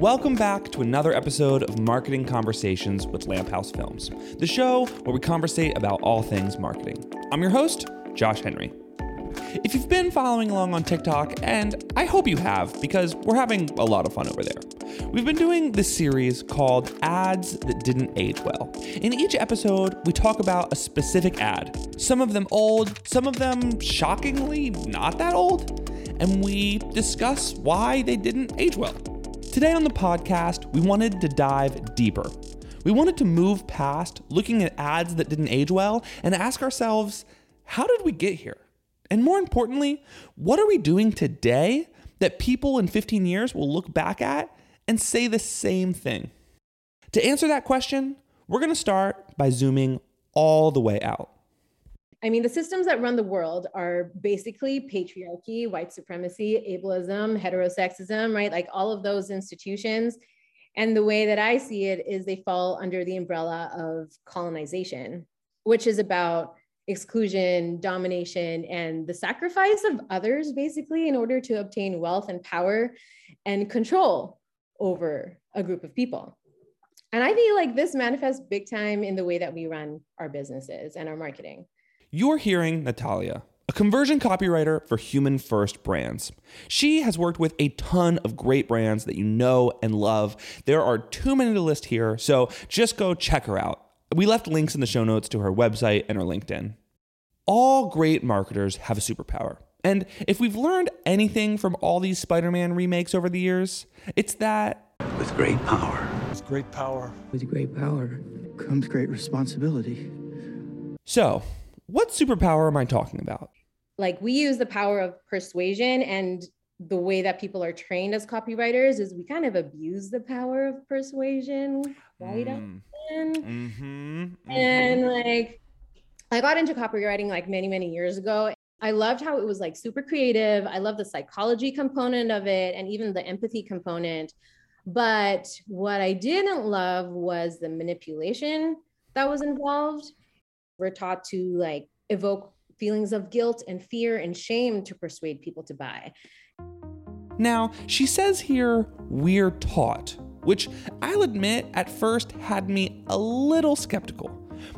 Welcome back to another episode of Marketing Conversations with Lamp House Films, the show where we conversate about all things marketing. I'm your host, Josh Henry. If you've been following along on TikTok, and I hope you have, because we're having a lot of fun over there, we've been doing this series called Ads That Didn't Age Well. In each episode, we talk about a specific ad, some of them old, some of them shockingly not that old, and we discuss why they didn't age well. Today on the podcast, we wanted to dive deeper. We wanted to move past looking at ads that didn't age well and ask ourselves, how did we get here? And more importantly, what are we doing today that people in 15 years will look back at and say the same thing? To answer that question, we're going to start by zooming all the way out. I mean, the systems that run the world are basically patriarchy, white supremacy, ableism, heterosexism, right? Like all of those institutions. And the way that I see it is they fall under the umbrella of colonization, which is about exclusion, domination, and the sacrifice of others, basically, in order to obtain wealth and power and control over a group of people. And I feel like this manifests big time in the way that we run our businesses and our marketing. You're hearing Natalia, a conversion copywriter for Human First Brands. She has worked with a ton of great brands that you know and love. There are too many to list here, so just go check her out. We left links in the show notes to her website and her LinkedIn. All great marketers have a superpower. And if we've learned anything from all these Spider Man remakes over the years, it's that. With great power. With great power. With great power comes great responsibility. So, what superpower am I talking about? Like we use the power of persuasion and the way that people are trained as copywriters is we kind of abuse the power of persuasion right mm. mm-hmm, mm-hmm. and like i got into copywriting like many many years ago i loved how it was like super creative i love the psychology component of it and even the empathy component but what i didn't love was the manipulation that was involved we're taught to like evoke feelings of guilt and fear and shame to persuade people to buy. Now, she says here, we're taught, which I'll admit at first had me a little skeptical.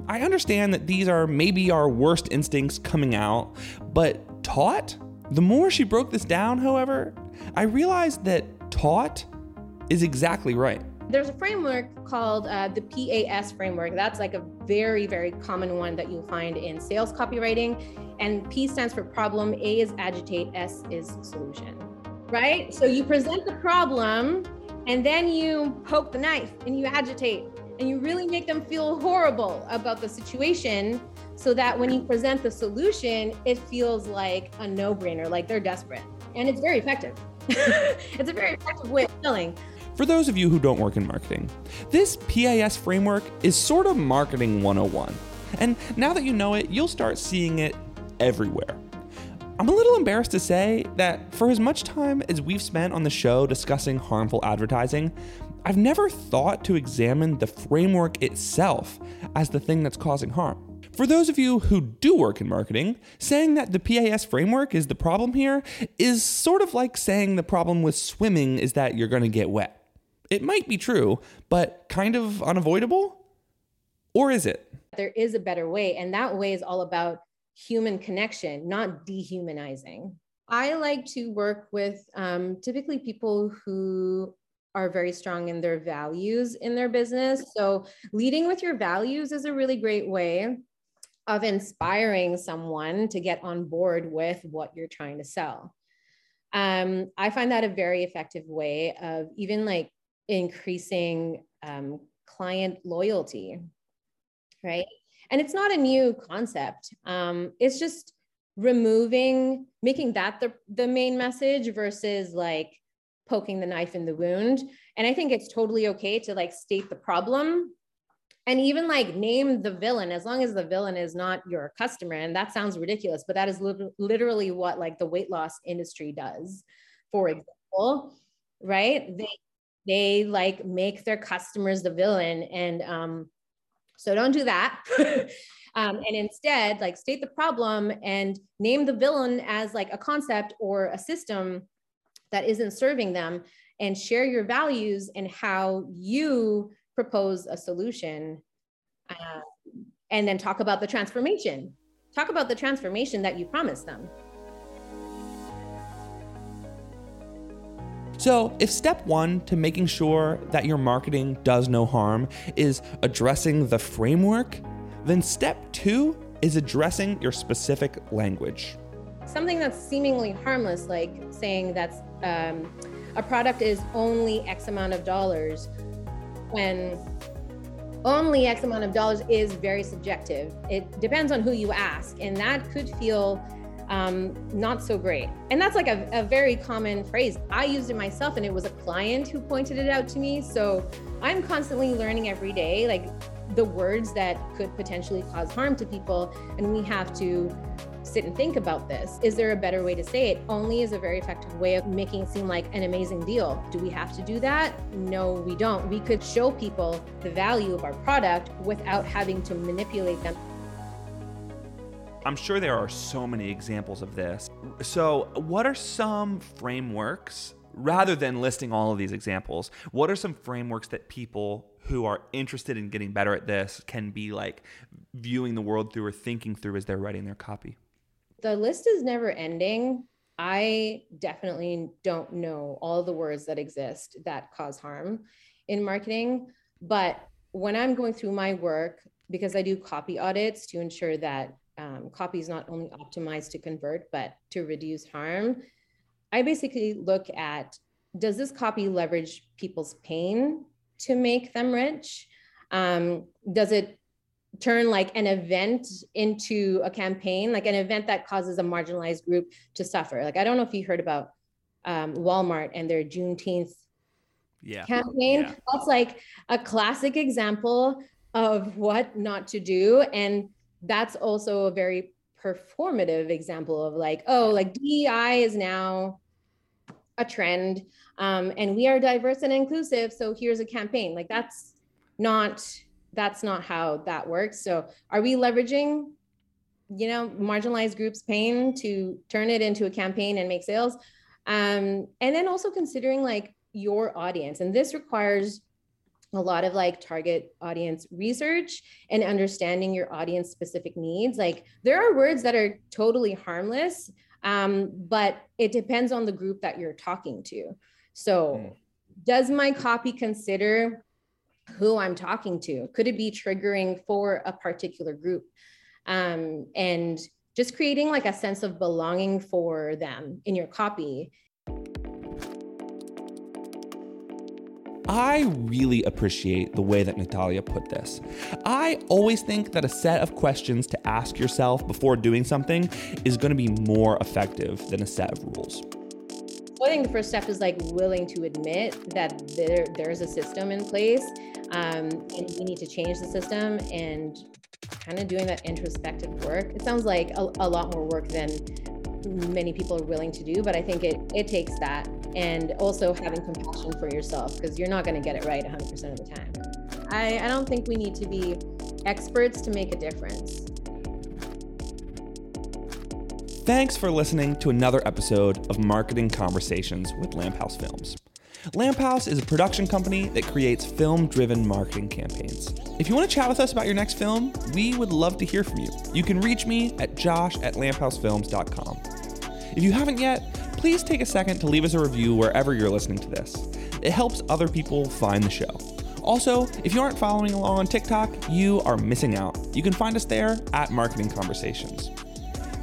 I understand that these are maybe our worst instincts coming out, but taught? The more she broke this down, however, I realized that taught is exactly right there's a framework called uh, the PAS framework. That's like a very, very common one that you'll find in sales copywriting. And P stands for problem, A is agitate, S is solution, right? So you present the problem and then you poke the knife and you agitate and you really make them feel horrible about the situation so that when you present the solution, it feels like a no brainer, like they're desperate. And it's very effective. it's a very effective way of selling. For those of you who don't work in marketing, this PAS framework is sort of marketing 101. And now that you know it, you'll start seeing it everywhere. I'm a little embarrassed to say that for as much time as we've spent on the show discussing harmful advertising, I've never thought to examine the framework itself as the thing that's causing harm. For those of you who do work in marketing, saying that the PAS framework is the problem here is sort of like saying the problem with swimming is that you're going to get wet. It might be true, but kind of unavoidable? Or is it? There is a better way, and that way is all about human connection, not dehumanizing. I like to work with um, typically people who are very strong in their values in their business. So, leading with your values is a really great way of inspiring someone to get on board with what you're trying to sell. Um, I find that a very effective way of even like increasing um, client loyalty, right? And it's not a new concept. Um, it's just removing, making that the, the main message versus like poking the knife in the wound. And I think it's totally okay to like state the problem and even like name the villain as long as the villain is not your customer. And that sounds ridiculous, but that is li- literally what like the weight loss industry does, for example, right? They they like make their customers the villain and um, so don't do that um, and instead like state the problem and name the villain as like a concept or a system that isn't serving them and share your values and how you propose a solution. Uh, and then talk about the transformation. Talk about the transformation that you promised them. So, if step one to making sure that your marketing does no harm is addressing the framework, then step two is addressing your specific language. Something that's seemingly harmless, like saying that um, a product is only X amount of dollars, when only X amount of dollars is very subjective. It depends on who you ask, and that could feel um, not so great. And that's like a, a very common phrase. I used it myself, and it was a client who pointed it out to me. So I'm constantly learning every day, like the words that could potentially cause harm to people. And we have to sit and think about this. Is there a better way to say it? Only is a very effective way of making it seem like an amazing deal. Do we have to do that? No, we don't. We could show people the value of our product without having to manipulate them. I'm sure there are so many examples of this. So, what are some frameworks, rather than listing all of these examples, what are some frameworks that people who are interested in getting better at this can be like viewing the world through or thinking through as they're writing their copy? The list is never ending. I definitely don't know all the words that exist that cause harm in marketing. But when I'm going through my work, because I do copy audits to ensure that um, copy is not only optimized to convert, but to reduce harm, I basically look at does this copy leverage people's pain to make them rich? Um, does it turn like an event into a campaign, like an event that causes a marginalized group to suffer? Like, I don't know if you heard about um, Walmart and their Juneteenth yeah. campaign. Yeah. That's like a classic example of what not to do. And that's also a very performative example of like, oh, like DEI is now a trend um, and we are diverse and inclusive. So here's a campaign. Like that's not that's not how that works. So are we leveraging, you know, marginalized groups' pain to turn it into a campaign and make sales? Um, and then also considering like your audience, and this requires a lot of like target audience research and understanding your audience specific needs. Like there are words that are totally harmless, um, but it depends on the group that you're talking to. So, mm. does my copy consider who I'm talking to? Could it be triggering for a particular group? Um, and just creating like a sense of belonging for them in your copy I really appreciate the way that Natalia put this. I always think that a set of questions to ask yourself before doing something is going to be more effective than a set of rules. I think the first step is like willing to admit that there there's a system in place, um, and we need to change the system and kind of doing that introspective work. It sounds like a, a lot more work than many people are willing to do, but I think it it takes that and also having compassion for yourself because you're not going to get it right 100% of the time. I, I don't think we need to be experts to make a difference. Thanks for listening to another episode of Marketing Conversations with Lamp House Films. Lamp House is a production company that creates film driven marketing campaigns. If you want to chat with us about your next film, we would love to hear from you. You can reach me at josh at lamphousefilms.com. If you haven't yet, please take a second to leave us a review wherever you're listening to this. It helps other people find the show. Also, if you aren't following along on TikTok, you are missing out. You can find us there at Marketing Conversations.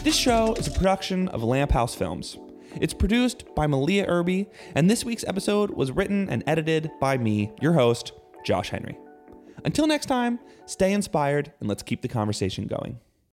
This show is a production of Lamp House Films. It's produced by Malia Irby, and this week's episode was written and edited by me, your host, Josh Henry. Until next time, stay inspired and let's keep the conversation going.